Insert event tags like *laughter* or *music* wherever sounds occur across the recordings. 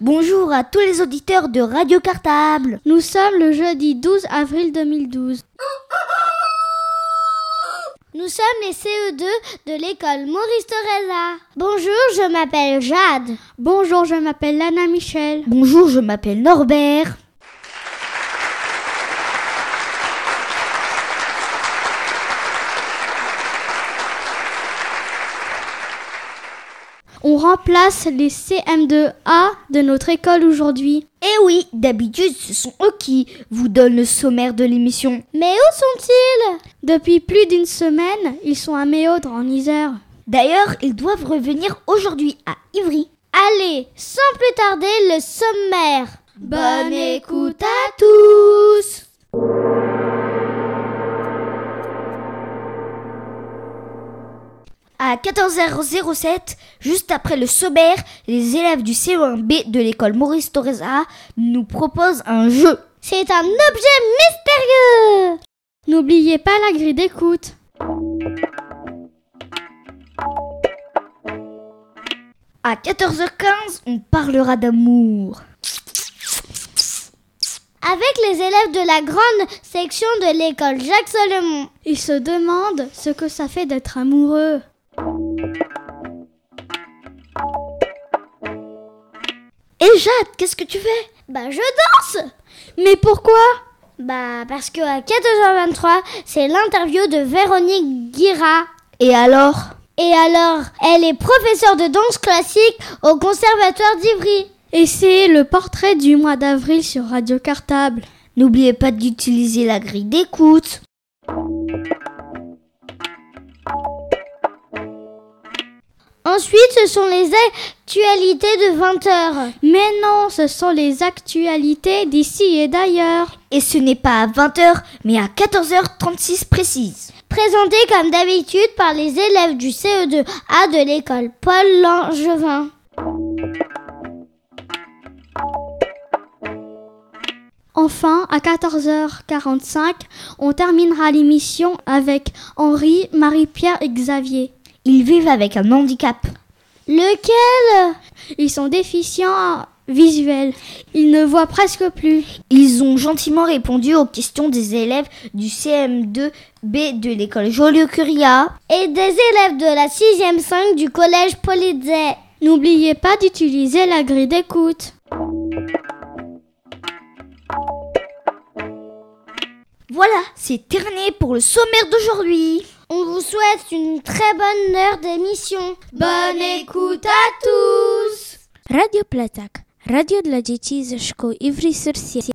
Bonjour à tous les auditeurs de Radio Cartable. Nous sommes le jeudi 12 avril 2012. Nous sommes les CE2 de l'école Maurice Thoreza. Bonjour, je m'appelle Jade. Bonjour, je m'appelle Lana Michel. Bonjour, je m'appelle Norbert. On remplace les CM2A de notre école aujourd'hui. Eh oui, d'habitude, ce sont eux qui vous donnent le sommaire de l'émission. Mais où sont-ils? Depuis plus d'une semaine, ils sont à Méaudre en Isère. D'ailleurs, ils doivent revenir aujourd'hui à Ivry. Allez, sans plus tarder, le sommaire. Bonne écoute à tous À 14h07, juste après le sommaire, les élèves du CE1B de l'école Maurice Thoreza nous proposent un jeu. C'est un objet mystérieux N'oubliez pas la grille d'écoute. À 14h15, on parlera d'amour. Avec les élèves de la grande section de l'école Jacques Solomon. Ils se demandent ce que ça fait d'être amoureux. Et Jade, qu'est-ce que tu fais? Bah je danse Mais pourquoi? Bah parce que à 14h23, c'est l'interview de Véronique Guira. Et alors? Et alors, elle est professeure de danse classique au Conservatoire d'Ivry. Et c'est le portrait du mois d'avril sur Radio Cartable. N'oubliez pas d'utiliser la grille d'écoute. Ensuite, ce sont les actualités de 20h. Mais non, ce sont les actualités d'ici et d'ailleurs. Et ce n'est pas à 20h, mais à 14h36 précise. Présentées comme d'habitude par les élèves du CE2A de l'école Paul Langevin. Enfin, à 14h45, on terminera l'émission avec Henri, Marie-Pierre et Xavier. Ils vivent avec un handicap. Lequel? Ils sont déficients visuels. Ils ne voient presque plus. Ils ont gentiment répondu aux questions des élèves du CM2B de l'école Joliot-Curia. Et des élèves de la 6e 5 du collège Polizet. N'oubliez pas d'utiliser la grille d'écoute. Voilà, c'est terminé pour le sommaire d'aujourd'hui. On vous souhaite une très bonne heure d'émission. Bonne écoute à tous Radio Pletak, radio dla dzieci ze szkół Ivry-sur-Sienne.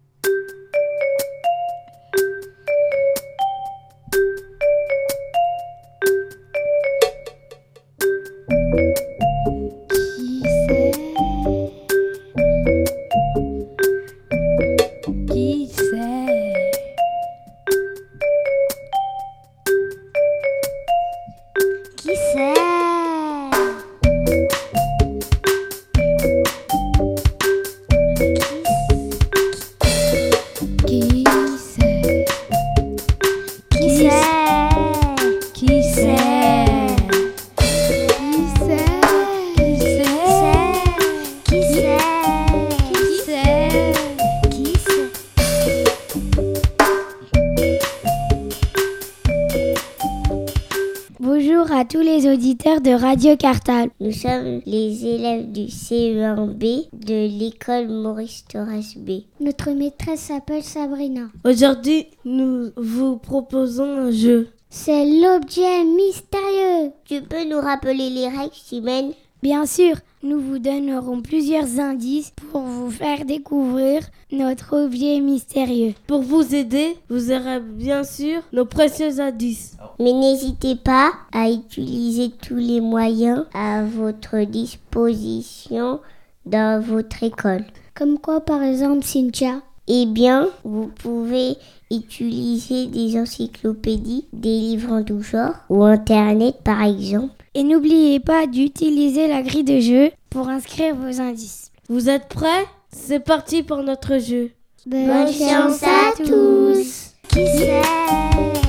Radio Cartable. Nous sommes les élèves du CE1B de l'école Maurice Torres B. Notre maîtresse s'appelle Sabrina. Aujourd'hui, nous vous proposons un jeu. C'est l'objet mystérieux. Tu peux nous rappeler les règles, Simène? Bien sûr, nous vous donnerons plusieurs indices pour vous faire découvrir notre objet mystérieux. Pour vous aider, vous aurez bien sûr nos précieux indices. Mais n'hésitez pas à utiliser tous les moyens à votre disposition dans votre école. Comme quoi, par exemple, Cynthia Eh bien, vous pouvez utiliser des encyclopédies, des livres en tout genre, ou Internet par exemple. Et n'oubliez pas d'utiliser la grille de jeu pour inscrire vos indices. Vous êtes prêts? C'est parti pour notre jeu. Bonne chance à tous Qui c'est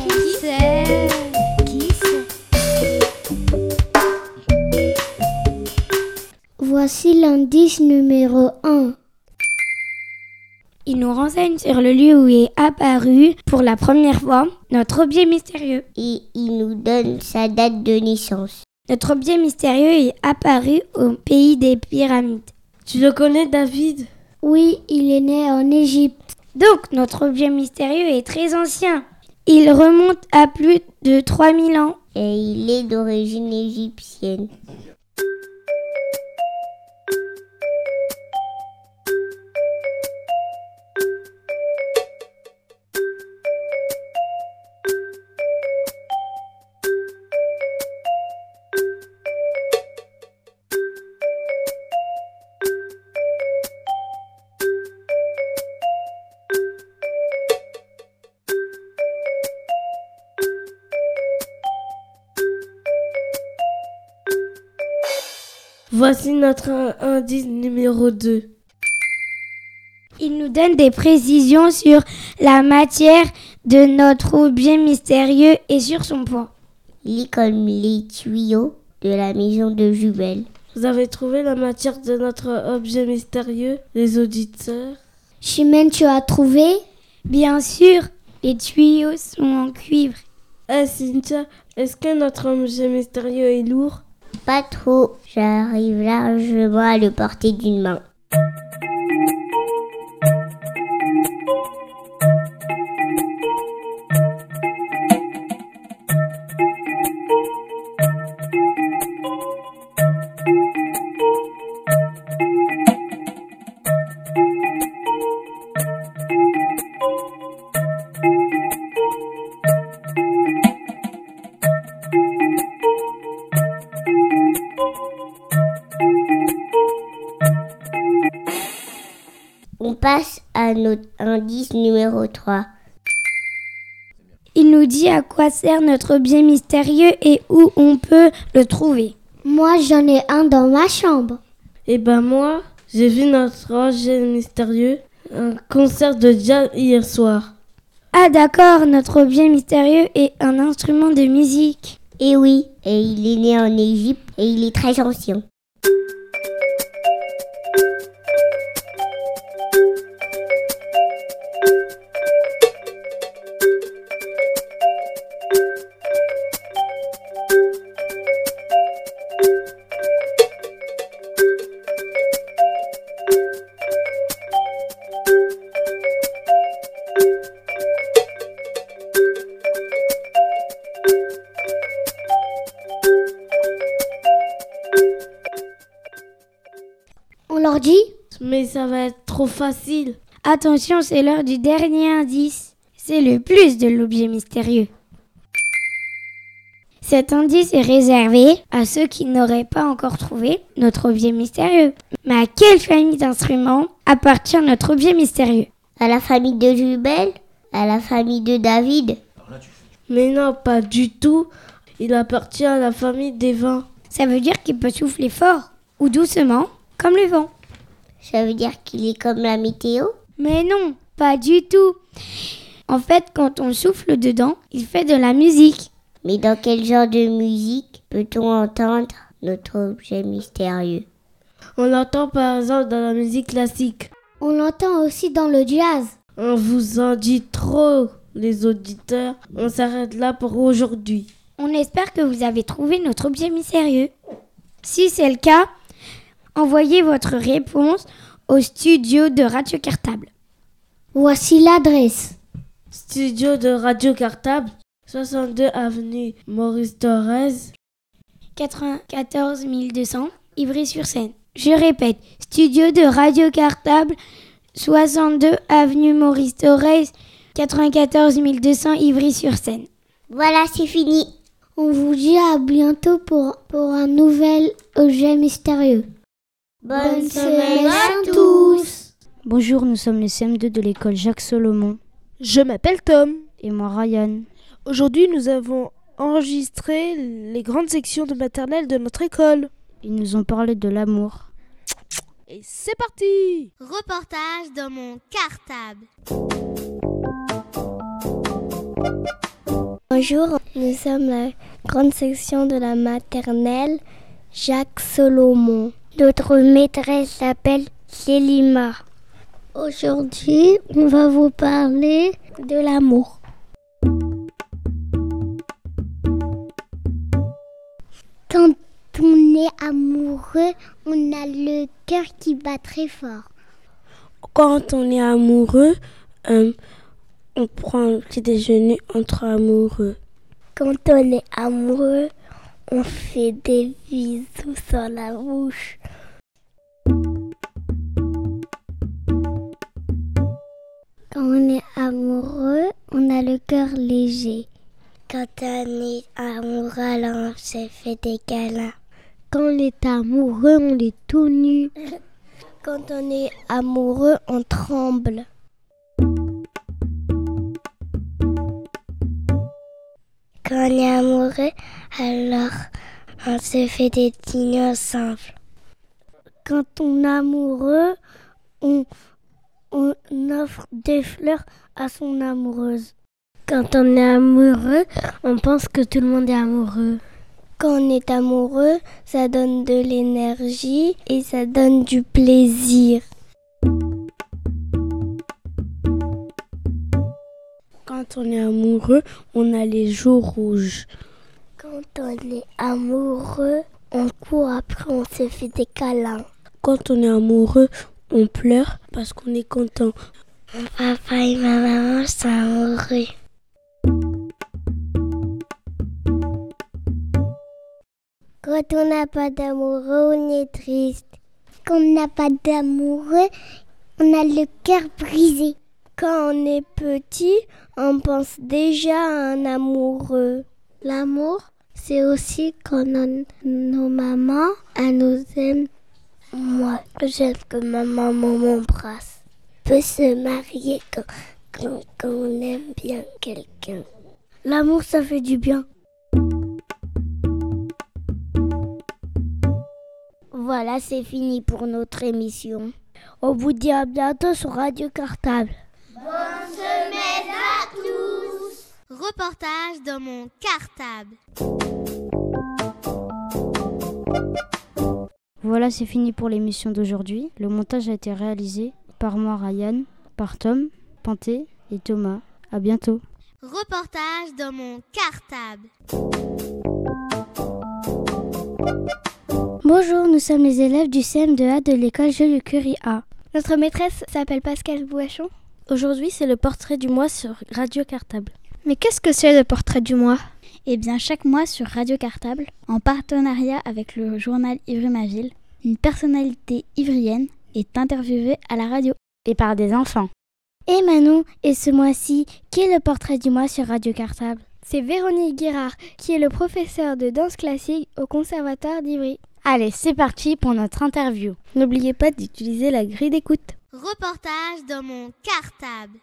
Qui c'est Qui c'est Voici l'indice numéro 1. Il nous renseigne sur le lieu où est apparu pour la première fois notre objet mystérieux. Et il nous donne sa date de naissance. Notre objet mystérieux est apparu au pays des pyramides. Tu le connais, David? Oui, il est né en Égypte. Donc, notre objet mystérieux est très ancien. Il remonte à plus de 3000 ans. Et il est d'origine égyptienne. Voici notre in- indice numéro 2. Il nous donne des précisions sur la matière de notre objet mystérieux et sur son poids. Il est comme les tuyaux de la maison de Jubel. Vous avez trouvé la matière de notre objet mystérieux, les auditeurs? Chimène, tu as trouvé? Bien sûr, les tuyaux sont en cuivre. Eh Cynthia, est-ce que notre objet mystérieux est lourd? Pas trop, j'arrive largement à le porter d'une main. 3. Il nous dit à quoi sert notre objet mystérieux et où on peut le trouver. Moi, j'en ai un dans ma chambre. Eh ben moi, j'ai vu notre objet mystérieux, un concert de jazz hier soir. Ah d'accord, notre objet mystérieux est un instrument de musique. Et oui, et il est né en Égypte et il est très ancien. Facile. Attention, c'est l'heure du dernier indice. C'est le plus de l'objet mystérieux. Cet indice est réservé à ceux qui n'auraient pas encore trouvé notre objet mystérieux. Mais à quelle famille d'instruments appartient notre objet mystérieux? À la famille de Jubel À la famille de David Mais non, pas du tout. Il appartient à la famille des vins. Ça veut dire qu'il peut souffler fort ou doucement, comme le vent. Ça veut dire qu'il est comme la météo? Mais non, pas du tout. En fait, quand on souffle dedans, il fait de la musique. Mais dans quel genre de musique peut-on entendre notre objet mystérieux? On l'entend par exemple dans la musique classique. On l'entend aussi dans le jazz. On vous en dit trop, les auditeurs. On s'arrête là pour aujourd'hui. On espère que vous avez trouvé notre objet mystérieux. Si c'est le cas, envoyez votre réponse au studio de Radio Cartable. Voici l'adresse. Studio de Radio Cartable, 62 avenue Maurice Thorez. 94 200, Ivry-sur-Seine. Je répète, studio de Radio Cartable, 62 avenue Maurice Thorez, 94 200, Ivry-sur-Seine. Voilà, c'est fini. On vous dit à bientôt pour, pour un nouvel objet mystérieux. Bonne semaine à tous. Bonjour, nous sommes les CM2 de l'école Jacques Solomon. Je m'appelle Tom. Et moi, Ryan. Aujourd'hui, nous avons enregistré les grandes sections de maternelle de notre école. Ils nous ont parlé de l'amour. Et c'est parti Reportage dans mon cartable. Bonjour, nous sommes la grande section de la maternelle Jacques Solomon. Notre maîtresse s'appelle Célima. Aujourd'hui, on va vous parler de l'amour. Quand on est amoureux, on a le cœur qui bat très fort. Quand on est amoureux, euh, on prend un petit déjeuner entre amoureux. Quand on est amoureux, on fait des bisous sur la bouche. Quand on est amoureux, on a le cœur léger. Quand on est amoureux, alors on se fait des câlins. Quand on est amoureux, on est tout nu. *laughs* Quand on est amoureux, on tremble. Quand on est amoureux, alors on se fait des dîners ensemble. Quand on est amoureux, on offre des fleurs à son amoureuse. Quand on est amoureux, on pense que tout le monde est amoureux. Quand on est amoureux, ça donne de l'énergie et ça donne du plaisir. Quand on est amoureux, on a les joues rouges. Quand on est amoureux, on court après, on se fait des câlins. Quand on est amoureux, on pleure parce qu'on est content. Mon papa et ma maman sont amoureux. Quand on n'a pas d'amoureux, on est triste. Quand on n'a pas d'amoureux, on a le cœur brisé. Quand on est petit, on pense déjà à un amoureux. L'amour, c'est aussi quand nos mamans, nous aiment. Moi, j'aime que ma maman m'embrasse. On peut se marier quand on aime bien quelqu'un. L'amour, ça fait du bien. Voilà, c'est fini pour notre émission. On vous dit à bientôt sur Radio Cartable. Reportage dans mon cartable. Voilà, c'est fini pour l'émission d'aujourd'hui. Le montage a été réalisé par moi, Ryan, par Tom, Panté et Thomas. À bientôt. Reportage dans mon cartable. Bonjour, nous sommes les élèves du CM2A de l'école Jules Curie A. Notre maîtresse s'appelle Pascal Bouachon. Aujourd'hui, c'est le portrait du mois sur Radio Cartable. Mais qu'est-ce que c'est le portrait du mois? Eh bien, chaque mois sur Radio Cartable, en partenariat avec le journal Ivry Ma Ville, une personnalité ivrienne est interviewée à la radio. Et par des enfants. Et Manon, et ce mois-ci, qui est le portrait du mois sur Radio Cartable? C'est Véronique Guérard, qui est le professeur de danse classique au Conservatoire d'Ivry. Allez, c'est parti pour notre interview. N'oubliez pas d'utiliser la grille d'écoute. Reportage dans mon cartable.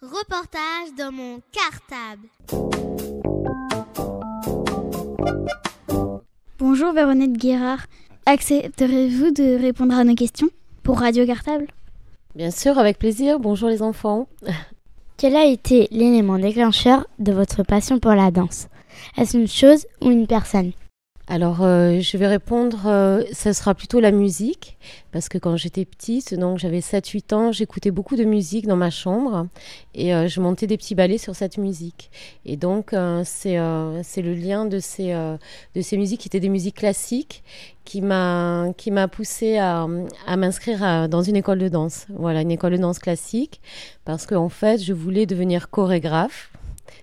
Reportage dans mon cartable. Bonjour Véronique Guérard, accepterez-vous de répondre à nos questions pour Radio Cartable? Bien sûr, avec plaisir. Bonjour les enfants. Quel a été l'élément déclencheur de votre passion pour la danse? Est-ce une chose ou une personne? Alors, euh, je vais répondre, euh, ce sera plutôt la musique, parce que quand j'étais petite, donc j'avais 7-8 ans, j'écoutais beaucoup de musique dans ma chambre, et euh, je montais des petits ballets sur cette musique. Et donc, euh, c'est euh, c'est le lien de ces, euh, de ces musiques qui étaient des musiques classiques qui m'a qui m'a poussé à, à m'inscrire dans une école de danse. Voilà, une école de danse classique, parce qu'en fait, je voulais devenir chorégraphe,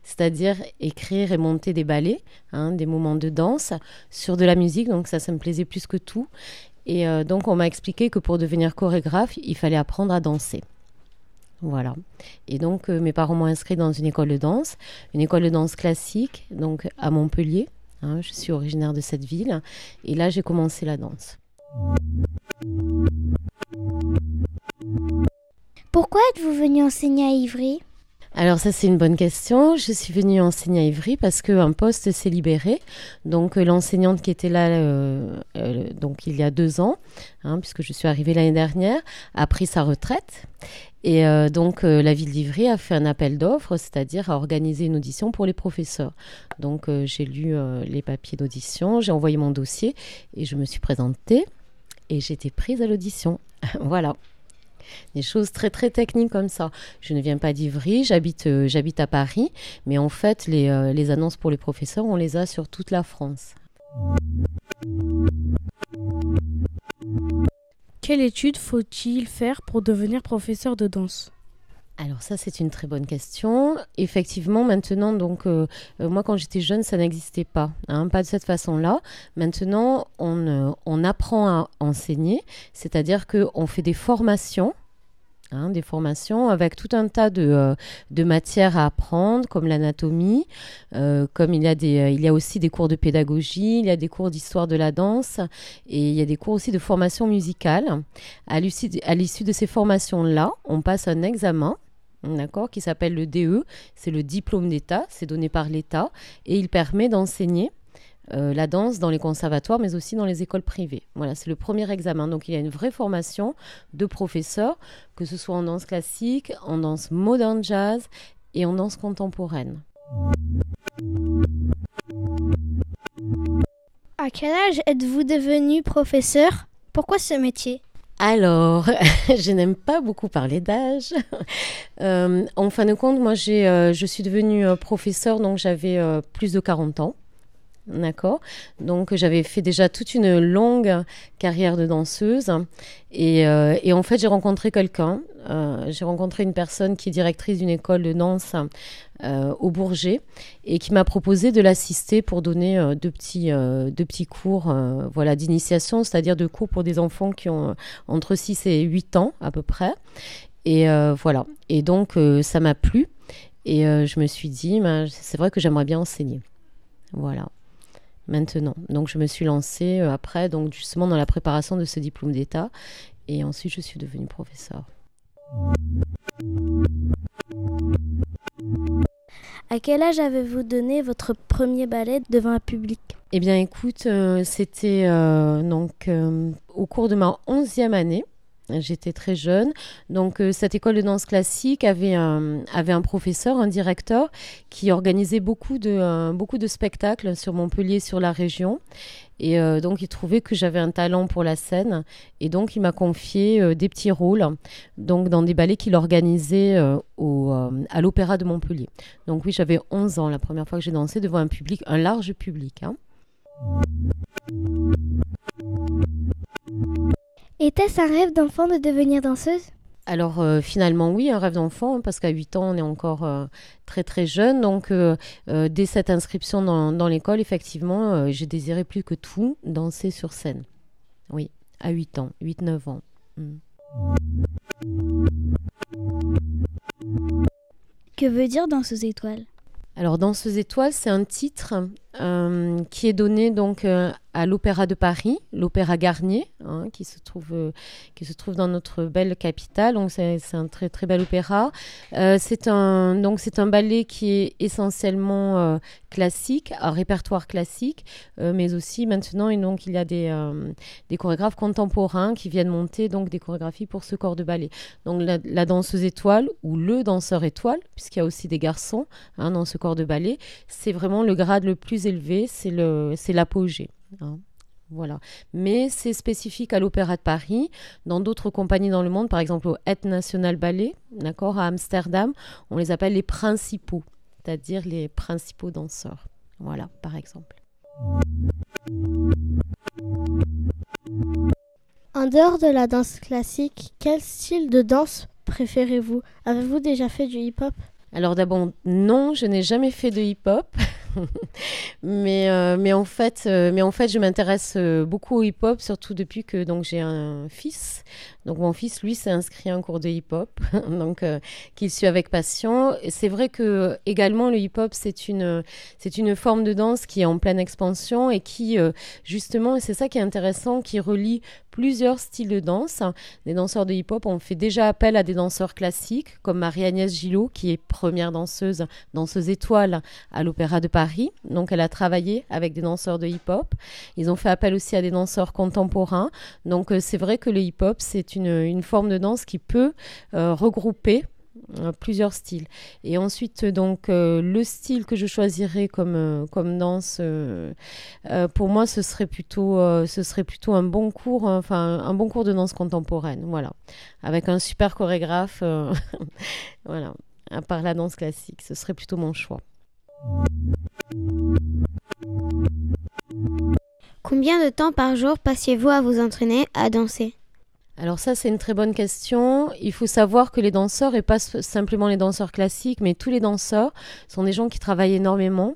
c'est-à-dire écrire et monter des ballets, hein, des moments de danse sur de la musique, donc ça, ça me plaisait plus que tout. Et euh, donc, on m'a expliqué que pour devenir chorégraphe, il fallait apprendre à danser. Voilà. Et donc, euh, mes parents m'ont inscrit dans une école de danse, une école de danse classique, donc à Montpellier, Hein, je suis originaire de cette ville. Et là, j'ai commencé la danse. Pourquoi êtes-vous venu enseigner à Ivry? Alors ça c'est une bonne question. Je suis venue enseigner à Ivry parce qu'un poste s'est libéré. Donc euh, l'enseignante qui était là euh, euh, donc il y a deux ans, hein, puisque je suis arrivée l'année dernière, a pris sa retraite. Et donc la ville d'Ivry a fait un appel d'offres, c'est-à-dire a organisé une audition pour les professeurs. Donc j'ai lu les papiers d'audition, j'ai envoyé mon dossier et je me suis présentée et été prise à l'audition. *laughs* voilà des choses très très techniques comme ça. Je ne viens pas d'Ivry, j'habite euh, j'habite à Paris, mais en fait les, euh, les annonces pour les professeurs, on les a sur toute la France. Quelle étude faut-il faire pour devenir professeur de danse? Alors ça c'est une très bonne question. Effectivement maintenant donc euh, moi quand j'étais jeune ça n'existait pas, hein, pas de cette façon-là. Maintenant on, on apprend à enseigner, c'est-à-dire qu'on fait des formations Hein, des formations avec tout un tas de, euh, de matières à apprendre, comme l'anatomie, euh, comme il y, a des, euh, il y a aussi des cours de pédagogie, il y a des cours d'histoire de la danse, et il y a des cours aussi de formation musicale. À l'issue de ces formations-là, on passe un examen d'accord, qui s'appelle le DE, c'est le diplôme d'État, c'est donné par l'État, et il permet d'enseigner euh, la danse dans les conservatoires, mais aussi dans les écoles privées. Voilà, c'est le premier examen. Donc il y a une vraie formation de professeurs, que ce soit en danse classique, en danse moderne jazz et en danse contemporaine. À quel âge êtes-vous devenu professeur? Pourquoi ce métier? Alors, *laughs* je n'aime pas beaucoup parler d'âge. *laughs* Euh, en fin de compte, moi, euh, je suis devenue professeur, donc j'avais plus de 40 ans. D'accord. Donc j'avais fait déjà toute une longue carrière de danseuse et, euh, en fait j'ai rencontré quelqu'un. Euh, j'ai rencontré une personne qui est directrice d'une école de danse euh, au Bourget et qui m'a proposé de l'assister pour donner deux petits, deux petits cours voilà, d'initiation, c'est-à-dire de cours pour des enfants qui ont entre 6 et 8 ans à peu près. Et voilà. Et donc ça m'a plu et je me suis dit, ben, c'est vrai que j'aimerais bien enseigner. Voilà maintenant. Donc je me suis lancée euh, après, donc justement dans la préparation de ce diplôme d'État, et ensuite je suis devenue professeure. À quel âge avez-vous donné votre premier ballet devant un public? Eh bien écoute, euh, c'était euh, donc au cours de ma onzième année. J'étais très jeune. Donc, euh, cette école de danse classique avait un, professeur, un directeur, qui organisait beaucoup de, euh, spectacles sur Montpellier, sur la région. Et euh, donc, il trouvait que j'avais un talent pour la scène. Et donc, il m'a confié des petits rôles donc, dans des ballets qu'il organisait à l'Opéra de Montpellier. Donc, oui, j'avais 11 ans la première fois que j'ai dansé devant un public, un large public. Hein. Était-ce un rêve d'enfant de devenir danseuse? Alors euh, finalement oui, un rêve d'enfant, parce qu'à 8 ans on est encore euh, très très jeune. Donc euh, dès cette inscription dans, l'école, effectivement, j'ai désiré plus que tout danser sur scène. Oui, à 8 ans, 8-9 ans. Hmm. Que veut dire Danseuse étoile? Alors Danseuse étoile, c'est un titre qui est donné donc à l'Opéra de Paris, l'Opéra Garnier, hein, qui, se trouve, euh, qui se trouve dans notre belle capitale. Donc c'est un très très bel opéra. Euh, c'est un donc c'est un ballet qui est essentiellement euh, classique, un répertoire classique, mais aussi maintenant et donc il y a des, des chorégraphes contemporains qui viennent monter donc des chorégraphies pour ce corps de ballet. Donc la, danseuse étoile ou le danseur étoile, puisqu'il y a aussi des garçons hein, dans ce corps de ballet, c'est vraiment le grade le plus élevé, le c'est l'apogée. Hein. Voilà. Mais c'est spécifique à l'Opéra de Paris. Dans d'autres compagnies dans le monde, par exemple au Het National Ballet, d'accord, à Amsterdam, on les appelle les principaux, c'est-à-dire les principaux danseurs. Voilà, par exemple. En dehors de la danse classique, quel style de danse préférez-vous? Avez-vous déjà fait du hip-hop? Alors d'abord, non, je n'ai jamais fait de hip-hop. *laughs* mais, euh, mais, en fait, euh, mais en fait, je m'intéresse euh, beaucoup au hip-hop, surtout depuis que j'ai un fils. Donc mon fils, lui, s'est inscrit un cours de hip-hop, *laughs* donc euh, qu'il suit avec passion. C'est vrai que également le hip-hop, c'est une c'est une forme de danse qui est en pleine expansion et qui euh, justement, c'est ça qui est intéressant, qui relie plusieurs styles de danse. Des danseurs de hip-hop ont fait déjà appel à des danseurs classiques comme Marie-Agnès Gillot, qui est première danseuse, danseuse étoile à l'Opéra de Paris. Donc elle a travaillé avec des danseurs de hip-hop. Ils ont fait appel aussi à des danseurs contemporains. Donc euh, c'est vrai que le hip-hop, c'est une, forme de danse qui peut euh, regrouper euh, plusieurs styles. Et ensuite, donc, euh, le style que je choisirais comme, danse, pour moi, ce serait plutôt, ce serait plutôt un bon cours, enfin, un bon cours de danse contemporaine, voilà, avec un super chorégraphe, *laughs* voilà, à part la danse classique, ce serait plutôt mon choix. Combien de temps par jour passiez-vous à vous entraîner à danser? Alors ça, c'est une très bonne question. Il faut savoir que les danseurs, et pas simplement les danseurs classiques, mais tous les danseurs, sont des gens qui travaillent énormément.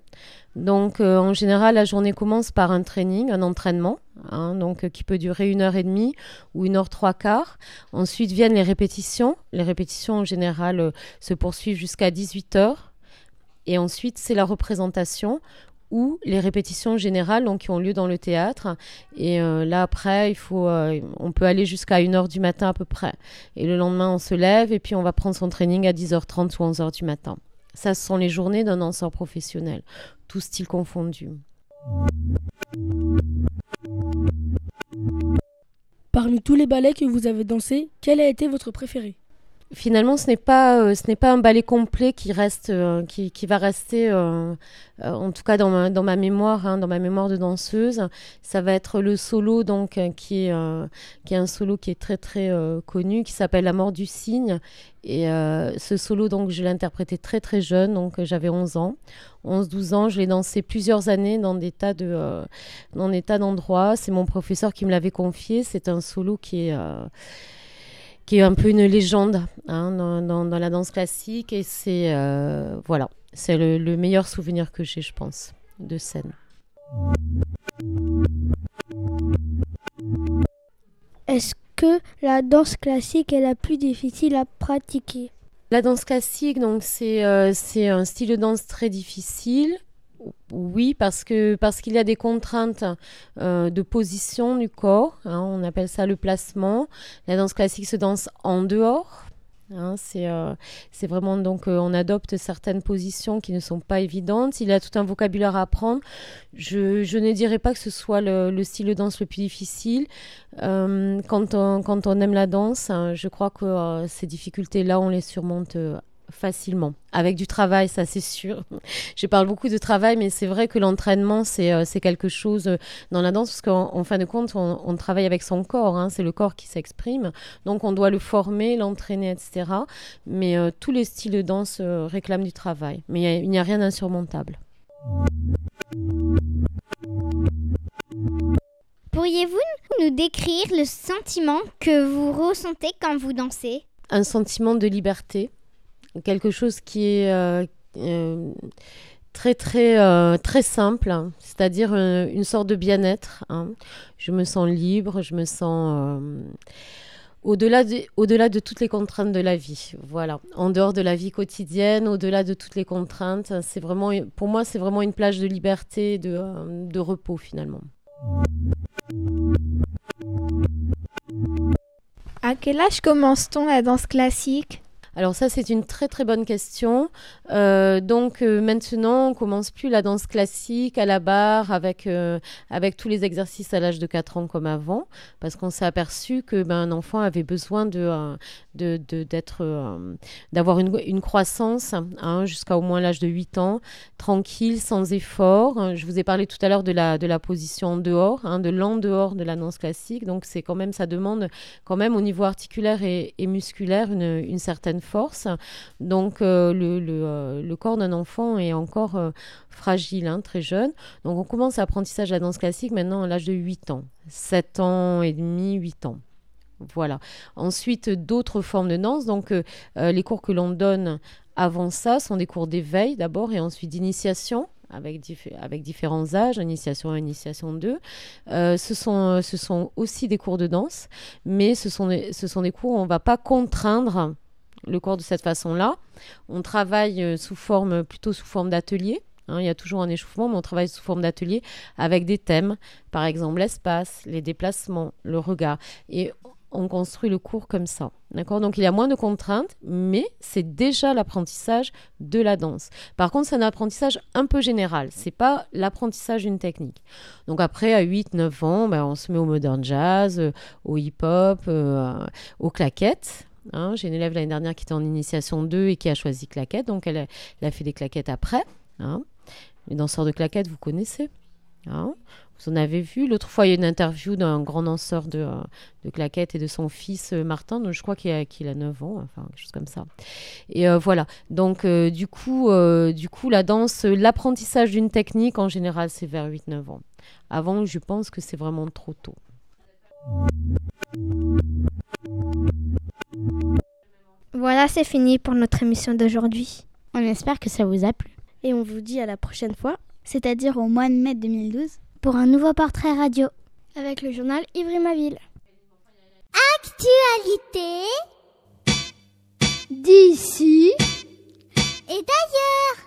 Donc euh, en général, la journée commence par un training, un entraînement, hein, donc euh, qui peut durer une heure et demie ou une heure trois quarts. Ensuite viennent les répétitions. Les répétitions en général euh, se poursuivent jusqu'à 18 heures. Et ensuite, c'est la représentation ou les répétitions générales donc, qui ont lieu dans le théâtre. Et euh, là, après, il faut, euh, on peut aller jusqu'à 1h du matin à peu près. Et le lendemain, on se lève et puis on va prendre son training à 10h30 ou 11h du matin. Ça, ce sont les journées d'un danseur professionnel, tout style confondu. Parmi tous les ballets que vous avez dansés, quel a été votre préféré? Finalement, ce n'est pas, euh, pas un ballet complet qui reste, euh, qui, qui, va rester, euh, en tout cas dans ma, dans ma mémoire, hein, dans ma mémoire de danseuse. Ça va être le solo, donc qui est, qui est un solo qui est très très connu, qui s'appelle La mort du cygne. Et ce solo, donc, je l'ai interprété très très jeune, donc j'avais 11 ans. 11-12 ans, je l'ai dansé plusieurs années dans des tas de, dans des tas d'endroits. C'est mon professeur qui me l'avait confié. C'est un solo qui est qui est un peu une légende hein, dans, la danse classique. Et c'est euh, voilà, c'est le, meilleur souvenir que j'ai, je pense, de scène. Est-ce que la danse classique est la plus difficile à pratiquer? La danse classique, donc c'est euh, c'est un style de danse très difficile oui, parce que parce qu'il y a des contraintes euh, de position du corps. Hein, on appelle ça le placement. La danse classique se danse en dehors. Hein, c'est euh, c'est vraiment donc euh, on adopte certaines positions qui ne sont pas évidentes. Il y a tout un vocabulaire à apprendre. Je, je ne dirais pas que ce soit le, style de danse le plus difficile. quand, on, quand on aime la danse, hein, je crois que ces difficultés-là, on les surmonte facilement. Avec du travail, ça c'est sûr. *laughs* Je parle beaucoup de travail, mais c'est vrai que l'entraînement, c'est euh, quelque chose euh, dans la danse, parce qu'en fin de compte, on, travaille avec son corps, hein. c'est le corps qui s'exprime. Donc on doit le former, l'entraîner, etc. Mais euh, tous les styles de danse réclament du travail. Mais il n'y a, rien d'insurmontable. Pourriez-vous nous décrire le sentiment que vous ressentez quand vous dansez? Un sentiment de liberté quelque chose qui est euh, euh, très très euh, très simple, c'est-à-dire une, sorte de bien-être. Hein. Je me sens libre, je me sens au-delà de, au-delà de toutes les contraintes de la vie. Voilà, en dehors de la vie quotidienne, au-delà de toutes les contraintes, c'est vraiment pour moi c'est vraiment une plage de liberté, de, de repos finalement. À quel âge commence-t-on la danse classique? Alors ça, c'est une très très bonne question. Euh, donc euh, maintenant, on commence plus la danse classique à la barre avec, euh, avec tous les exercices à l'âge de 4 ans comme avant, parce qu'on s'est aperçu que ben, un enfant avait besoin de, de, d'être, d'avoir une, une, croissance hein, jusqu'à au moins l'âge de 8 ans, tranquille, sans effort. Je vous ai parlé tout à l'heure de la, de la position en dehors, hein, de l'en dehors de la danse classique. Donc c'est quand même, ça demande quand même au niveau articulaire et, et musculaire une, une certaine force. Donc euh, euh, le, corps d'un enfant est encore euh, fragile, hein, très jeune. Donc on commence l'apprentissage de la danse classique maintenant à l'âge de 8 ans, 7 ans et demi, 8 ans. Voilà. Ensuite, d'autres formes de danse. Donc, les cours que l'on donne avant ça sont des cours d'éveil d'abord et ensuite d'initiation avec, avec différents âges, initiation 1, initiation 2. ce, sont, ce sont aussi des cours de danse, mais ce sont ce sont des cours où on ne va pas contraindre le cours de cette façon-là. On travaille sous forme, plutôt sous forme d'atelier. Hein, il y a toujours un échauffement, mais on travaille sous forme d'atelier avec des thèmes, par exemple l'espace, les déplacements, le regard. Et on construit le cours comme ça. D'accord? Donc il y a moins de contraintes, mais c'est déjà l'apprentissage de la danse. Par contre, c'est un apprentissage un peu général. C'est pas l'apprentissage d'une technique. Donc après, à 8-9 ans, ben, on se met au modern jazz, euh, au hip-hop, euh, aux claquettes. Hein. J'ai une élève l'année dernière qui était en initiation 2 et qui a choisi claquettes, donc elle a, fait des claquettes après. Hein. Les danseurs de claquettes, vous connaissez. Hein vous en avez vu. L'autre fois, il y a une interview d'un grand danseur de, euh, de claquettes et de son fils euh, Martin, donc je crois qu'il a, a 9 ans, enfin quelque chose comme ça. Et euh, voilà. Donc du, coup, du coup, la danse, l'apprentissage d'une technique, en général, c'est vers 8-9 ans. Avant, je pense que c'est vraiment trop tôt. Voilà, c'est fini pour notre émission d'aujourd'hui. On espère que ça vous a plu et on vous dit à la prochaine fois, c'est-à-dire au mois de mai 2012, pour un nouveau portrait radio avec le journal Ivry-ma-ville. Actualité d'ici et d'ailleurs.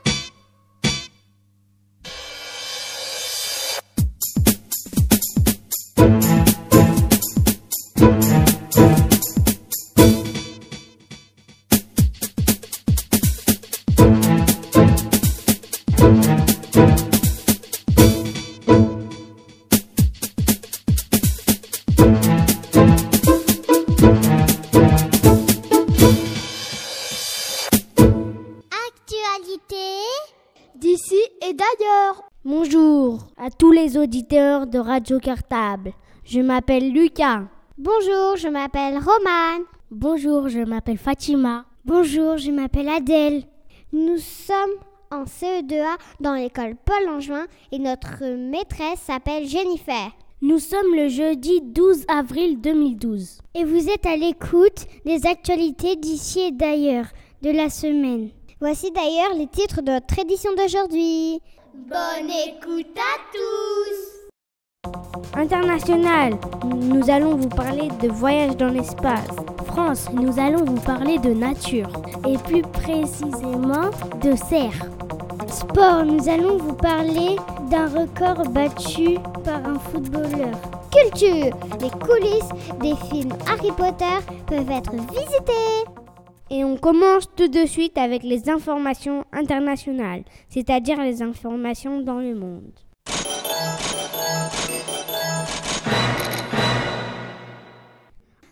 Auditeurs de Radio Cartable. Je m'appelle Lucas. Bonjour, je m'appelle Romane. Bonjour, je m'appelle Fatima. Bonjour, je m'appelle Adèle. Nous sommes en CE2A dans l'école Paul Angevin et notre maîtresse s'appelle Jennifer. Nous sommes le jeudi 12 avril 2012. Et vous êtes à l'écoute des actualités d'ici et d'ailleurs de la semaine. Voici d'ailleurs les titres de notre édition d'aujourd'hui. Bonne écoute à tous International, nous allons vous parler de voyage dans l'espace. France, nous allons vous parler de nature. Et plus précisément de cerfs. Sport, nous allons vous parler d'un record battu par un footballeur. Culture, les coulisses des films Harry Potter peuvent être visitées. Et on commence tout de suite avec les informations internationales, c'est-à-dire les informations dans le monde.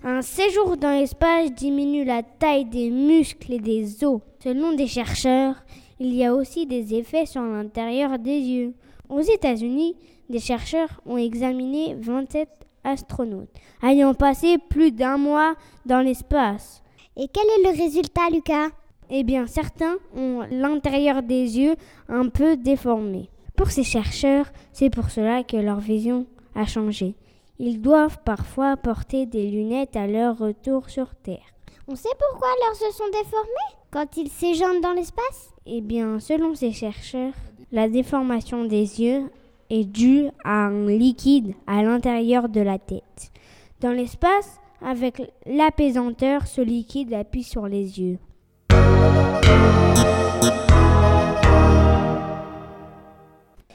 Un séjour dans l'espace diminue la taille des muscles et des os. Selon des chercheurs, il y a aussi des effets sur l'intérieur des yeux. Aux États-Unis, des chercheurs ont examiné 27 astronautes ayant passé plus d'un mois dans l'espace. Et quel est le résultat, Lucas? Eh bien, certains ont l'intérieur des yeux un peu déformé. Pour ces chercheurs, c'est pour cela que leur vision a changé. Ils doivent parfois porter des lunettes à leur retour sur Terre. On sait pourquoi leurs yeux sont déformés? Quand ils séjournent dans l'espace? Eh bien, selon ces chercheurs, la déformation des yeux est due à un liquide à l'intérieur de la tête. Dans l'espace, avec l'apaisanteur, ce liquide appuie sur les yeux.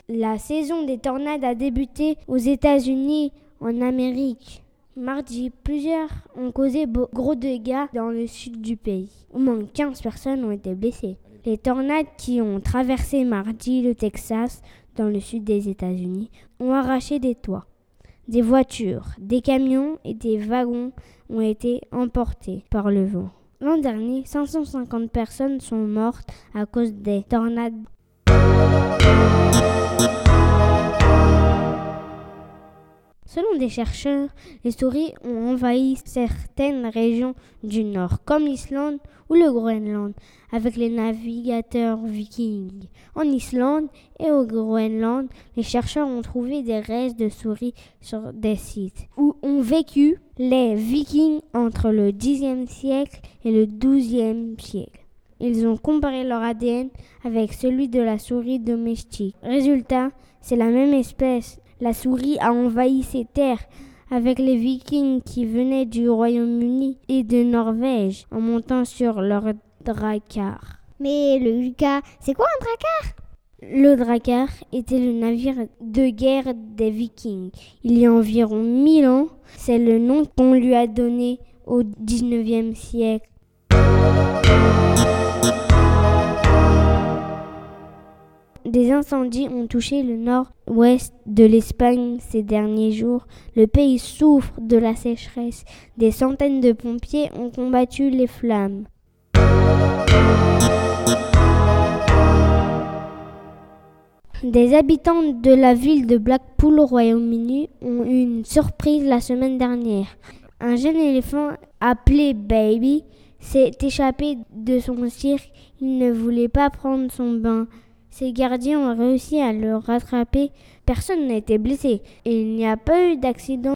La saison des tornades a débuté aux États-Unis, en Amérique. Mardi, plusieurs ont causé gros dégâts dans le sud du pays. Au moins 15 personnes ont été blessées. Les tornades qui ont traversé mardi le Texas, dans le sud des États-Unis, ont arraché des toits. Des voitures, des camions et des wagons ont été emportés par le vent. L'an dernier, 550 personnes sont mortes à cause des tornades. Selon des chercheurs, les souris ont envahi certaines régions du nord, comme l'Islande ou le Groenland, avec les navigateurs vikings. En Islande et au Groenland, les chercheurs ont trouvé des restes de souris sur des sites où ont vécu les vikings entre le Xe siècle et le XIIe siècle. Ils ont comparé leur ADN avec celui de la souris domestique. Résultat, c'est la même espèce. La souris a envahi ces terres avec les vikings qui venaient du Royaume-Uni et de Norvège en montant sur leur dracar. Mais le Lucas, c'est quoi un dracar Le dracar était le navire de guerre des vikings. Il y a environ 1000 ans, c'est le nom qu'on lui a donné au 19e siècle. Des incendies ont touché le nord-ouest de l'Espagne ces derniers jours. Le pays souffre de la sécheresse. Des centaines de pompiers ont combattu les flammes. Des habitants de la ville de Blackpool au Royaume-Uni ont eu une surprise la semaine dernière. Un jeune éléphant appelé Baby s'est échappé de son cirque. Il ne voulait pas prendre son bain. Ses gardiens ont réussi à le rattraper. Personne n'a été blessé et il n'y a pas eu d'accident.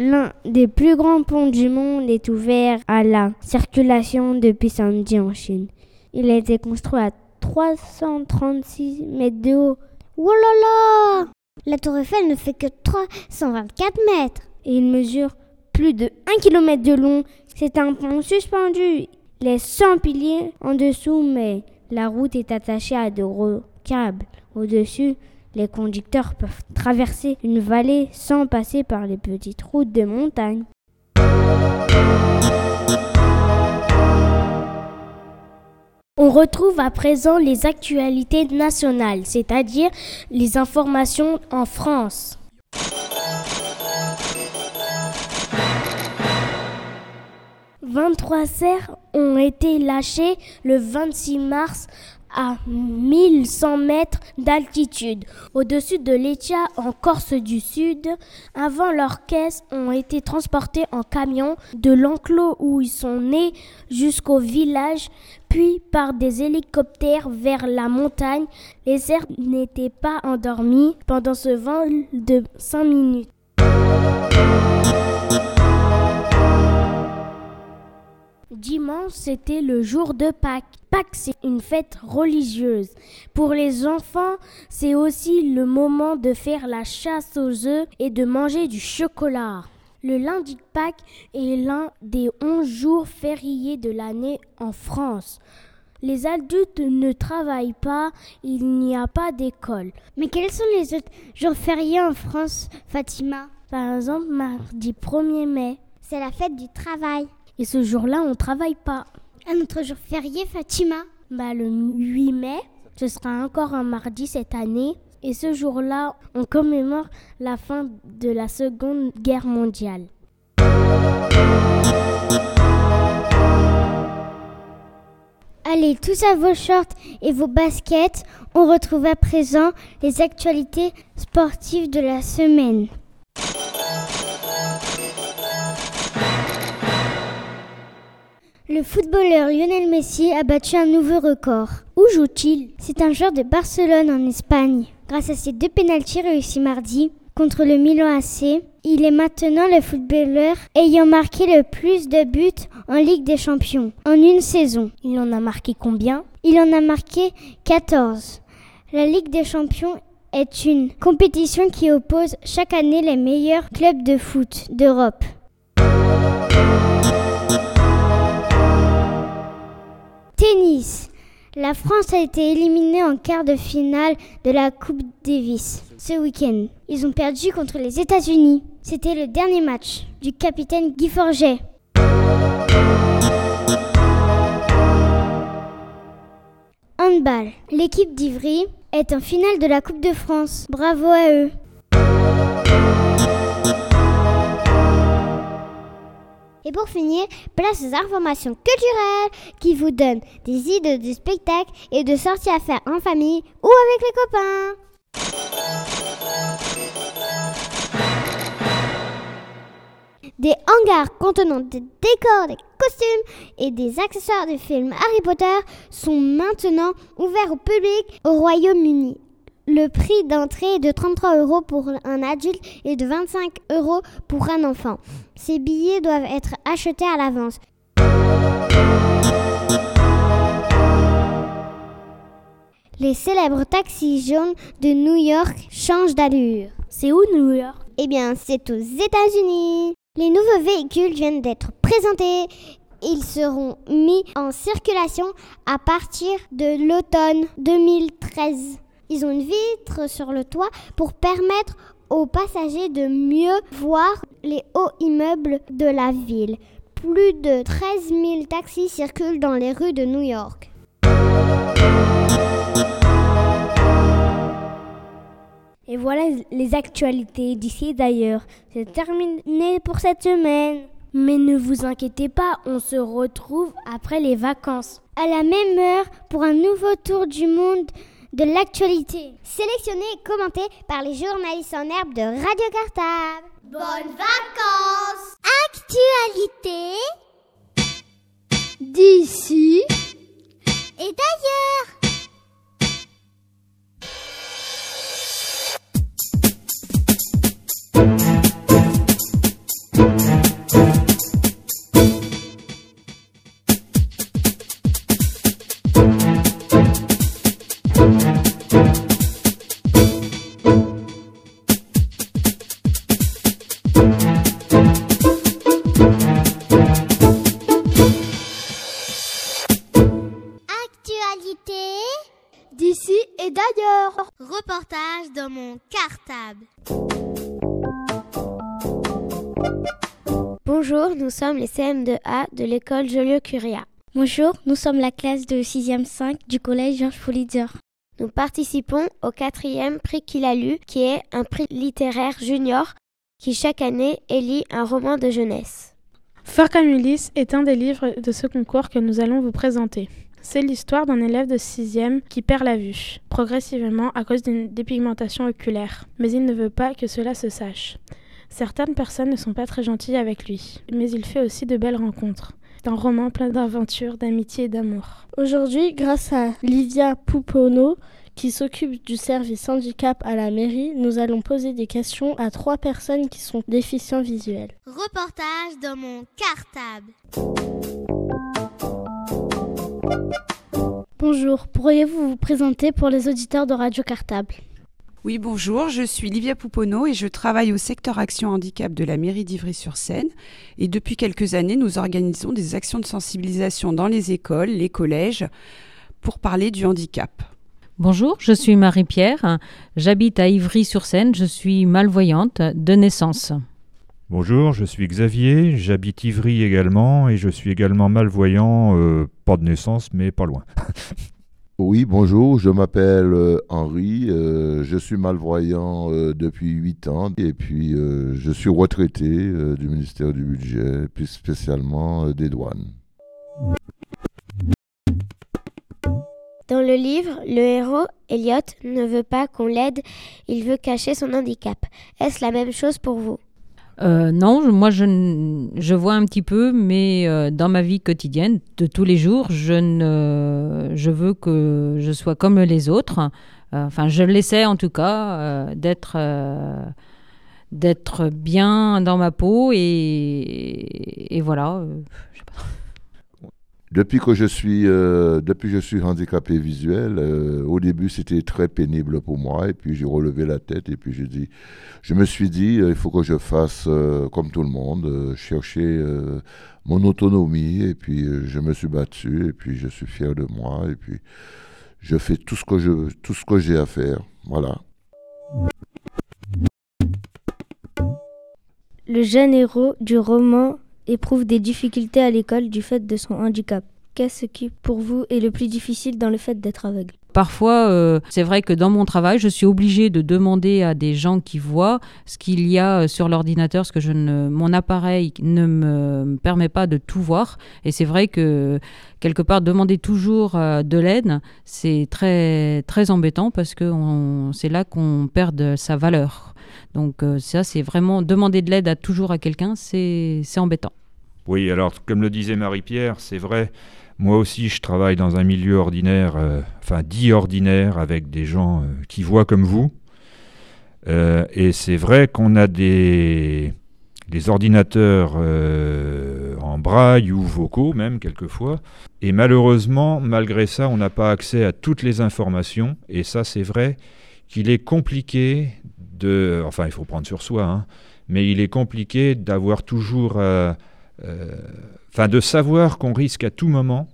L'un des plus grands ponts du monde est ouvert à la circulation depuis samedi en Chine. Il a été construit à 336 mètres de haut. Oh là là La tour Eiffel ne fait que 324 mètres. Et il mesure plus de 1 km de long. C'est un pont suspendu. Les 100 piliers en dessous, mais la route est attachée à de gros câbles. Au-dessus, les conducteurs peuvent traverser une vallée sans passer par les petites routes de montagne. On retrouve à présent les actualités nationales, c'est-à-dire les informations en France. « 23 cerfs ont été lâchés le 26 mars à 1100 mètres d'altitude, au-dessus de l'Etia en Corse du Sud. Avant leur caisse, ont été transportés en camion de l'enclos où ils sont nés jusqu'au village, puis par des hélicoptères vers la montagne. Les cerfs n'étaient pas endormis pendant ce vol de 5 minutes. Dimanche, c'était le jour de Pâques. Pâques, c'est une fête religieuse. Pour les enfants, c'est aussi le moment de faire la chasse aux œufs et de manger du chocolat. Le lundi de Pâques est l'un des onze jours fériés de l'année en France. Les adultes ne travaillent pas, il n'y a pas d'école. Mais quels sont les autres jours fériés en France, Fatima? Par exemple, mardi 1er mai. C'est la fête du travail. Et ce jour-là, on travaille pas. Un autre jour férié, Fatima Bah le 8 mai, ce sera encore un mardi cette année. Et ce jour-là, on commémore la fin de la Seconde Guerre mondiale. Allez, tous à vos shorts et vos baskets, on retrouve à présent les actualités sportives de la semaine. Le footballeur Lionel Messi a battu un nouveau record. Où joue-t-il? C'est un joueur de Barcelone en Espagne. Grâce à ses deux pénaltys réussis mardi contre le Milan AC, il est maintenant le footballeur ayant marqué le plus de buts en Ligue des Champions en une saison. Il en a marqué combien? Il en a marqué 14. La Ligue des Champions est une compétition qui oppose chaque année les meilleurs clubs de foot d'Europe. Tennis. La France a été éliminée en quart de finale de la Coupe Davis ce week-end. Ils ont perdu contre les États-Unis. C'était le dernier match du capitaine Guy Forget. Handball. L'équipe d'Ivry est en finale de la Coupe de France. Bravo à eux. Et pour finir, place aux informations culturelles qui vous donnent des idées de spectacles et de sorties à faire en famille ou avec les copains. Des hangars contenant des décors, des costumes et des accessoires du film Harry Potter sont maintenant ouverts au public au Royaume-Uni. Le prix d'entrée est de 33 euros pour un adulte et de 25 euros pour un enfant. Ces billets doivent être achetés à l'avance. Les célèbres taxis jaunes de New York changent d'allure. C'est où New York? Eh bien, c'est aux États-Unis. Les nouveaux véhicules viennent d'être présentés. Ils seront mis en circulation à partir de l'automne 2013. Ils ont une vitre sur le toit pour permettre aux passagers de mieux voir les hauts immeubles de la ville. Plus de 13 000 taxis circulent dans les rues de New York. Et voilà les actualités d'ici et d'ailleurs. C'est terminé pour cette semaine. Mais ne vous inquiétez pas, on se retrouve après les vacances. À la même heure pour un nouveau tour du monde de l'actualité. Sélectionné et commenté par les journalistes en herbe de Radio Cartable. Bonnes vacances Actualité d'ici et d'ailleurs. Sommes les CM2A de l'école Joliot-Curia. Bonjour, nous sommes la classe de 6e 5 du collège Georges Pulitzer. Nous participons au quatrième prix qu'il a lu, qui est un prix littéraire junior qui chaque année élit un roman de jeunesse. Fort Camulis est un des livres de ce concours que nous allons vous présenter. C'est l'histoire d'un élève de 6e qui perd la vue, progressivement à cause d'une dépigmentation oculaire. Mais il ne veut pas que cela se sache. Certaines personnes ne sont pas très gentilles avec lui, mais il fait aussi de belles rencontres. C'est un roman plein d'aventures, d'amitié et d'amour. Aujourd'hui, grâce à Livia Poupono, qui s'occupe du service handicap à la mairie, nous allons poser des questions à trois personnes qui sont déficients visuels. Reportage dans mon cartable. Bonjour, pourriez-vous vous présenter pour les auditeurs de Radio Cartable? Oui, bonjour, je suis Livia Pouponneau et je travaille au secteur Action Handicap de la mairie d'Ivry-sur-Seine. Et depuis quelques années, nous organisons des actions de sensibilisation dans les écoles, les collèges, pour parler du handicap. Bonjour, je suis Marie-Pierre, j'habite à Ivry-sur-Seine, je suis malvoyante de naissance. Bonjour, je suis Xavier, j'habite Ivry également et je suis également malvoyant, euh, pas de naissance mais pas loin. *laughs* oui, bonjour, je m'appelle euh, Henri, euh, je suis malvoyant euh, depuis 8 ans et puis je suis retraité du ministère du Budget, plus spécialement des douanes. Dans le livre, le héros, Elliot, ne veut pas qu'on l'aide, il veut cacher son handicap. Est-ce la même chose pour vous? Euh, non, moi je, je vois un petit peu, mais euh, dans ma vie quotidienne, de tous les jours, je, ne, je veux que je sois comme les autres. Euh, enfin, je l'essaie en tout cas d'être d'être bien dans ma peau et, et voilà. je sais pas. Depuis que je suis, euh, depuis je suis handicapé visuel, euh, au début c'était très pénible pour moi. Et puis j'ai relevé la tête et puis j'ai dit, je me suis dit, euh, il faut que je fasse comme tout le monde, chercher mon autonomie. Et puis je me suis battu et puis je suis fier de moi. Et puis je fais tout ce que je, tout ce que j'ai à faire, voilà. Le jeune héros du roman éprouve des difficultés à l'école du fait de son handicap. Qu'est-ce qui, pour vous, est le plus difficile dans le fait d'être aveugle? Parfois, euh, c'est vrai que dans mon travail, je suis obligée de demander à des gens qui voient ce qu'il y a euh, sur l'ordinateur, parce que je ne, mon appareil ne me permet pas de tout voir. Et c'est vrai que quelque part, demander toujours euh, de l'aide, c'est très très embêtant parce que c'est là qu'on perd sa valeur. Donc ça, c'est vraiment demander de l'aide à toujours à quelqu'un, c'est c'est embêtant. Oui, alors comme le disait Marie-Pierre, c'est vrai, Moi aussi, je travaille dans un milieu ordinaire, euh, enfin dit ordinaire, avec des gens euh, qui voient comme vous. Euh, et c'est vrai qu'on a des, des ordinateurs en braille ou vocaux même quelquefois. Et malheureusement, malgré ça, on n'a pas accès à toutes les informations. Et ça, c'est vrai qu'il est compliqué de... Enfin, il faut prendre sur soi, hein, mais il est compliqué d'avoir toujours enfin de savoir qu'on risque à tout moment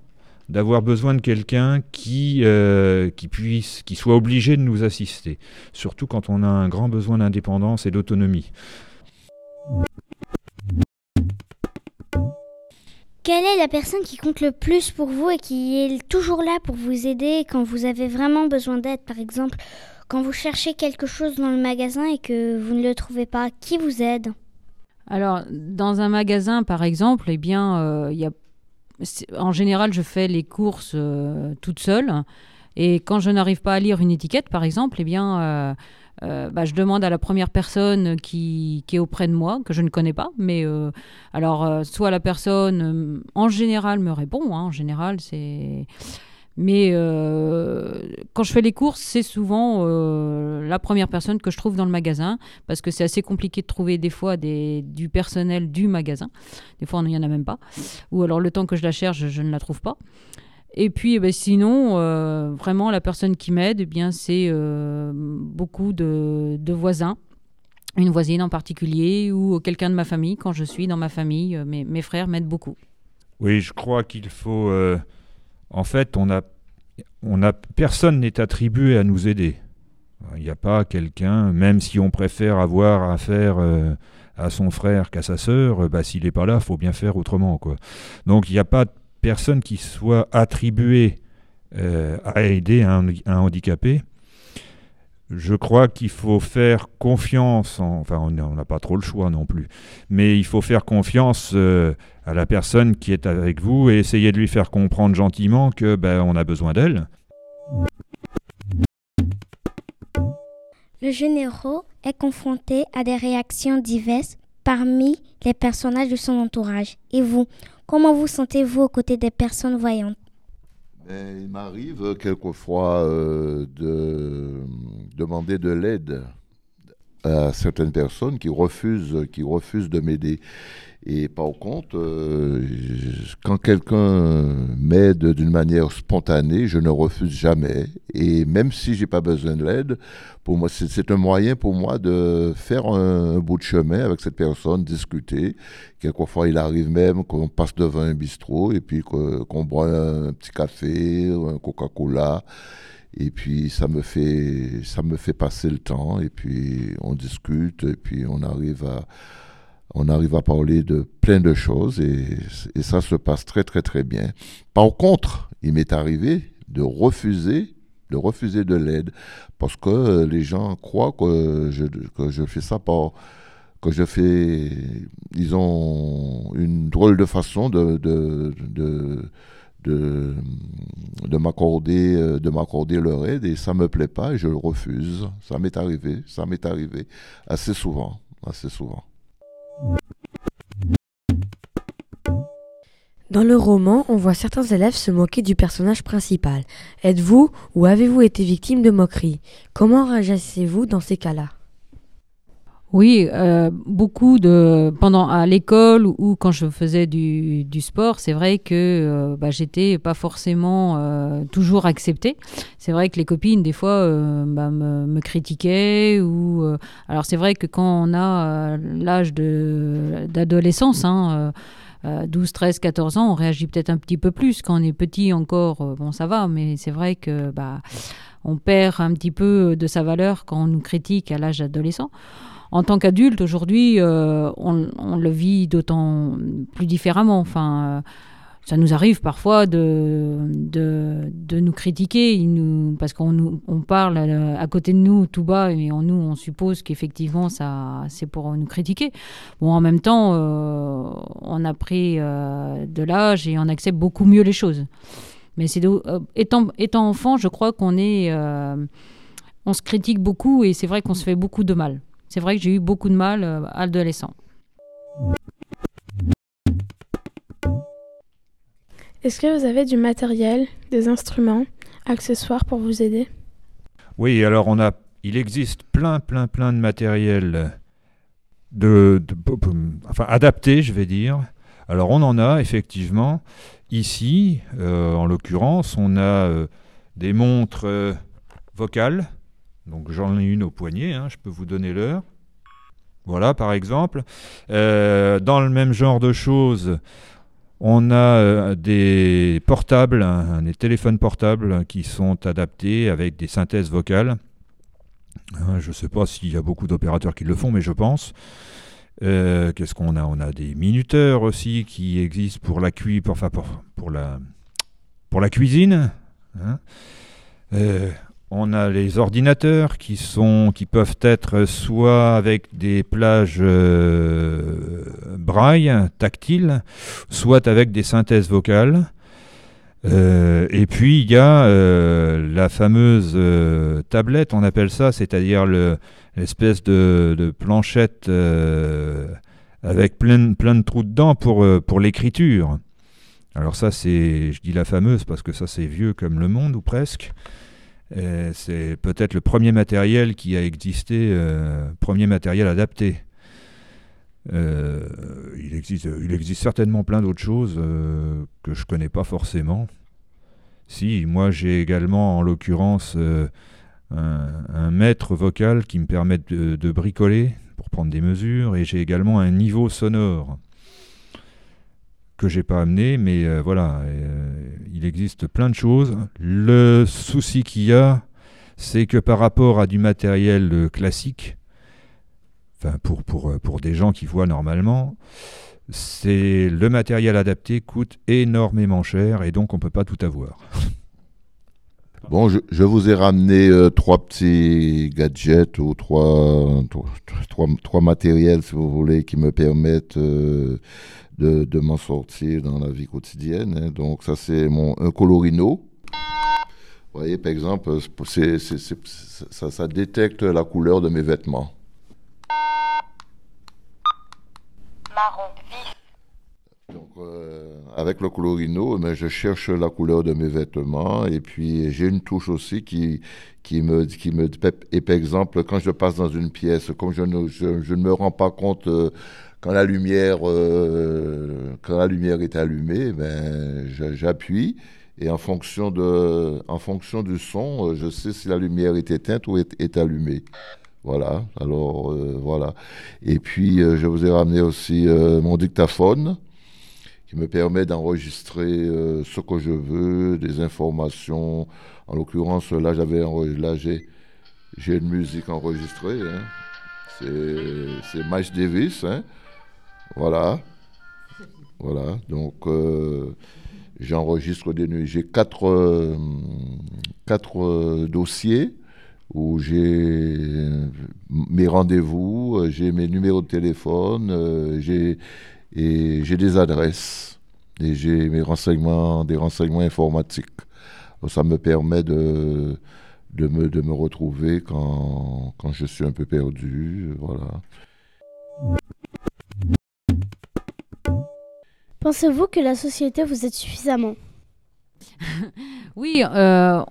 d'avoir besoin de quelqu'un qui, euh, qui puisse, qui soit obligé de nous assister, surtout quand on a un grand besoin d'indépendance et d'autonomie. Quelle est la personne qui compte le plus pour vous et qui est toujours là pour vous aider quand vous avez vraiment besoin d'aide? Par exemple, quand vous cherchez quelque chose dans le magasin et que vous ne le trouvez pas, qui vous aide? Alors, dans un magasin, par exemple, eh bien, euh, y a, en général, je fais les courses euh, toute seule. Et quand je n'arrive pas à lire une étiquette, par exemple, eh bien, euh, bah, je demande à la première personne qui, est auprès de moi, que je ne connais pas. Mais alors, soit la personne, en général, me répond. Hein, en général, c'est mais euh, quand je fais les courses, c'est souvent euh, la première personne que je trouve dans le magasin, parce que c'est assez compliqué de trouver des fois du personnel du magasin. Des fois, il n'y en a même pas. Ou alors le temps que je la cherche, je, ne la trouve pas. Et puis, eh ben, sinon, euh, vraiment, la personne qui m'aide, eh bien, c'est beaucoup de, voisins. Une voisine en particulier ou quelqu'un de ma famille. Quand je suis dans ma famille, mes frères m'aident beaucoup. Oui, je crois qu'il faut en fait, on a, on a, personne n'est attribué à nous aider. Il n'y a pas quelqu'un, même si on préfère avoir affaire euh, à son frère qu'à sa sœur, bah, s'il n'est pas là, faut bien faire autrement. Quoi. Donc il n'y a pas personne qui soit attribué euh, à aider un, handicapé. Je crois qu'il faut faire confiance, enfin on n'a pas trop le choix non plus, mais il faut faire confiance euh, à la personne qui est avec vous et essayer de lui faire comprendre gentiment que ben, on a besoin d'elle. Le généraux est confronté à des réactions diverses parmi les personnages de son entourage. Et vous, comment vous sentez-vous aux côtés des personnes voyantes? Il m'arrive quelquefois euh, de demander de l'aide à certaines personnes qui refusent, qui refusent de m'aider. Et par contre, euh, quand quelqu'un m'aide d'une manière spontanée, je ne refuse jamais. Et même si j'ai pas besoin de l'aide, pour moi, c'est un moyen pour moi de faire un, bout de chemin avec cette personne, discuter. Quelquefois, il arrive même qu'on passe devant un bistrot et puis qu'on boit un petit café, un Coca-Cola. Et puis ça me fait ça me fait passer le temps et puis on discute et puis on arrive à on arrive à parler de plein de choses et, ça se passe très très très bien. Par contre, il m'est arrivé de refuser de refuser de l'aide parce que les gens croient que je, fais ça par que je fais ils ont une drôle de façon de, de, de de, de m'accorder euh, de m'accorder leur aide et ça me plaît pas et je le refuse. Ça m'est arrivé, ça m'est arrivé assez souvent, assez souvent. Dans le roman, on voit certains élèves se moquer du personnage principal. Êtes-vous ou avez-vous été victime de moqueries? Comment réagissez-vous dans ces cas-là? Oui, euh, beaucoup de pendant à l'école ou, quand je faisais du, sport, c'est vrai que euh, bah, j'étais pas forcément euh, toujours acceptée. C'est vrai que les copines des fois bah, me, critiquaient ou alors c'est vrai que quand on a l'âge de d'adolescence, hein, 12, 13, 14 ans, on réagit peut-être un petit peu plus. Quand on est petit encore, bon ça va, mais c'est vrai que bah on perd un petit peu de sa valeur quand on nous critique à l'âge adolescent en tant qu'adulte, aujourd'hui, euh, on, le vit d'autant plus différemment. Enfin, euh, ça nous arrive parfois de, de, nous critiquer, parce qu'on on parle à, côté de nous tout bas, et en nous, on suppose qu'effectivement, ça, c'est pour nous critiquer. Bon, en même temps, euh, on a pris de l'âge et on accepte beaucoup mieux les choses. Mais c'est étant, étant enfant, je crois qu'on est, on se critique beaucoup et c'est vrai qu'on se fait beaucoup de mal. C'est vrai que j'ai eu beaucoup de mal euh, adolescent. Est-ce que vous avez du matériel, des instruments, accessoires pour vous aider? Oui, alors on a, il existe plein, plein, plein de matériel de, enfin, adapté, je vais dire. Alors on en a effectivement ici, euh, en l'occurrence, on a euh, des montres euh, vocales. Donc j'en ai une au poignet, hein, je peux vous donner l'heure. Voilà, par exemple. dans le même genre de choses, on a des portables, des téléphones portables qui sont adaptés avec des synthèses vocales. Hein, je ne sais pas s'il y a beaucoup d'opérateurs qui le font, mais je pense. Euh, qu'est-ce qu'on a? On a des minuteurs aussi qui existent pour la, pour, pour, la, pour la cuisine. Hein. Euh, on a les ordinateurs qui, peuvent être soit avec des plages euh, braille tactiles, soit avec des synthèses vocales. Euh, et puis il y a euh, la fameuse tablette, on appelle ça, c'est-à-dire l'espèce de, planchette avec plein, plein de trous dedans pour, pour l'écriture. Alors ça, c'est, je dis la fameuse parce que ça c'est vieux comme le monde ou presque. C'est peut-être le premier matériel qui a existé, premier matériel adapté. Euh, il, existe, il existe certainement plein d'autres choses euh, que je ne connais pas forcément. Si, moi j'ai également en l'occurrence euh, un, mètre vocal qui me permet de, bricoler pour prendre des mesures et j'ai également un niveau sonore que j'ai pas amené, mais voilà, il existe plein de choses. Le souci qu'il y a, c'est que par rapport à du matériel classique, pour, pour, euh, pour des gens qui voient normalement, c'est le matériel adapté coûte énormément cher et donc on ne peut pas tout avoir. *laughs* Bon, je, vous ai ramené euh, trois petits gadgets ou trois, trois, trois, matériels, si vous voulez, qui me permettent euh, de, de m'en sortir dans la vie quotidienne. Hein. Donc, ça, c'est mon un colorino. Vous voyez, par exemple, ça, ça détecte la couleur de mes vêtements. marron vif. Donc, euh, avec le colorino, mais je cherche la couleur de mes vêtements et puis j'ai une touche aussi qui, qui me, qui me et par exemple quand je passe dans une pièce, comme je ne, je, je ne me rends pas compte euh, quand la lumière, euh, quand la lumière est allumée, ben j'appuie et en fonction de, en fonction du son, je sais si la lumière est éteinte ou est, allumée. Voilà, alors euh, voilà. Et puis euh, je vous ai ramené aussi euh, mon dictaphone qui me permet d'enregistrer ce que je veux, des informations. En l'occurrence, là j'ai une musique enregistrée. Hein. C'est Miles Davis. Hein. Voilà. Voilà. Donc j'enregistre des nuits. J'ai quatre, quatre dossiers où j'ai mes rendez-vous, euh, j'ai mes numéros de téléphone, euh, j'ai des adresses et j'ai mes renseignements, des renseignements informatiques. Ça me permet de, de, me, de me retrouver quand, quand je suis un peu perdu. Voilà. Pensez-vous que la société vous aide suffisamment *laughs* oui, euh,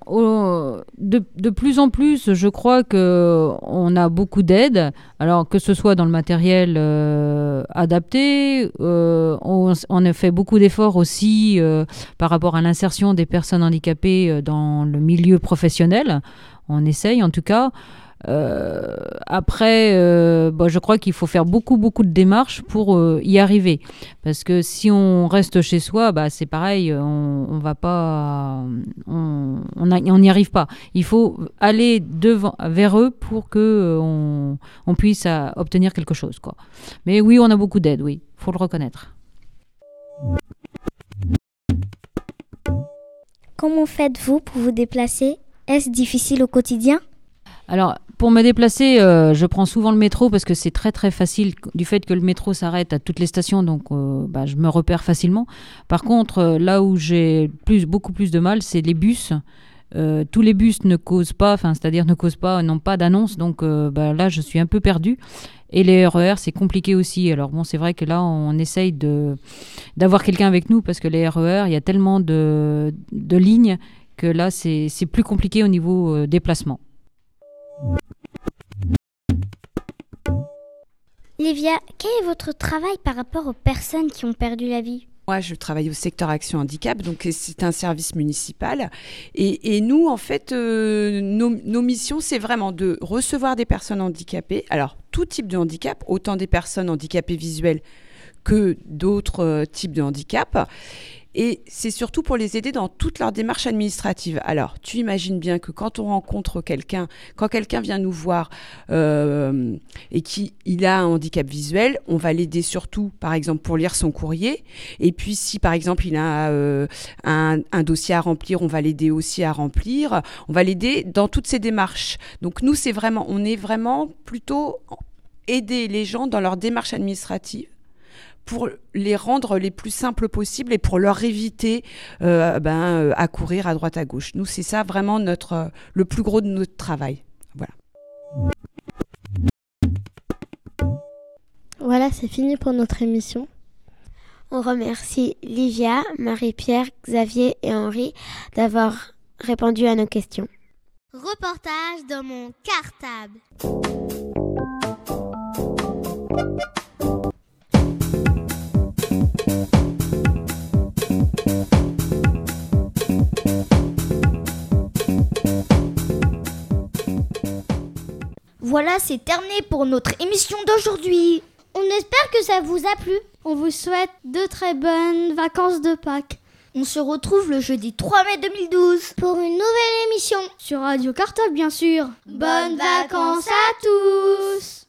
de, plus en plus, je crois que on a beaucoup d'aide. Alors que ce soit dans le matériel euh, adapté, euh, on, on, a fait beaucoup d'efforts aussi par rapport à l'insertion des personnes handicapées dans le milieu professionnel. On essaye en tout cas. Euh, après, euh, bah, je crois qu'il faut faire beaucoup, beaucoup de démarches pour euh, y arriver. Parce que si on reste chez soi, bah, c'est pareil, on, on, va pas, on n'y arrive pas. Il faut aller devant, vers eux pour que on, on, puisse obtenir quelque chose. Quoi. Mais oui, on a beaucoup d'aide, oui, faut le reconnaître. Comment faites-vous pour vous déplacer? Est-ce difficile au quotidien? Alors, pour me déplacer, euh, je prends souvent le métro parce que c'est très très facile du fait que le métro s'arrête à toutes les stations, donc euh, bah, je me repère facilement. Par contre, euh, là où j'ai beaucoup plus de mal, c'est les bus. tous les bus ne causent pas, c'est-à-dire ne causent pas, n'ont pas d'annonce. Donc bah, là, je suis un peu perdue. Et les RER, c'est compliqué aussi. Alors bon, c'est vrai que là, on essaye d'avoir quelqu'un avec nous parce que les RER, il y a tellement de, lignes que là, c'est plus compliqué au niveau déplacement. Livia, quel est votre travail par rapport aux personnes qui ont perdu la vie? Moi, je travaille au secteur Action Handicap, donc c'est un service municipal. Et, nous, en fait, euh, nos, nos missions, c'est vraiment de recevoir des personnes handicapées. Alors, tout type de handicap, autant des personnes handicapées visuelles que d'autres euh, types de handicap. Et c'est surtout pour les aider dans toute leur démarche administrative. Alors, tu imagines bien que quand on rencontre quelqu'un, quand quelqu'un vient nous voir euh, et qu'il a un handicap visuel, on va l'aider surtout, par exemple, pour lire son courrier. Et puis, si par exemple il a euh, un, dossier à remplir, on va l'aider aussi à remplir. On va l'aider dans toutes ces démarches. Donc nous, c'est vraiment, on est vraiment plutôt aider les gens dans leur démarche administrative pour les rendre les plus simples possibles et pour leur éviter euh, ben, euh, à courir à droite à gauche. Nous, c'est ça vraiment notre, euh, le plus gros de notre travail. Voilà. Voilà, c'est fini pour notre émission. On remercie Livia, Marie-Pierre, Xavier et Henri d'avoir répondu à nos questions. Reportage dans mon cartable. Voilà, c'est terminé pour notre émission d'aujourd'hui. On espère que ça vous a plu. On vous souhaite de très bonnes vacances de Pâques. On se retrouve le jeudi 3 mai 2012 pour une nouvelle émission sur Radio Cartable, bien sûr. Bonnes vacances à tous.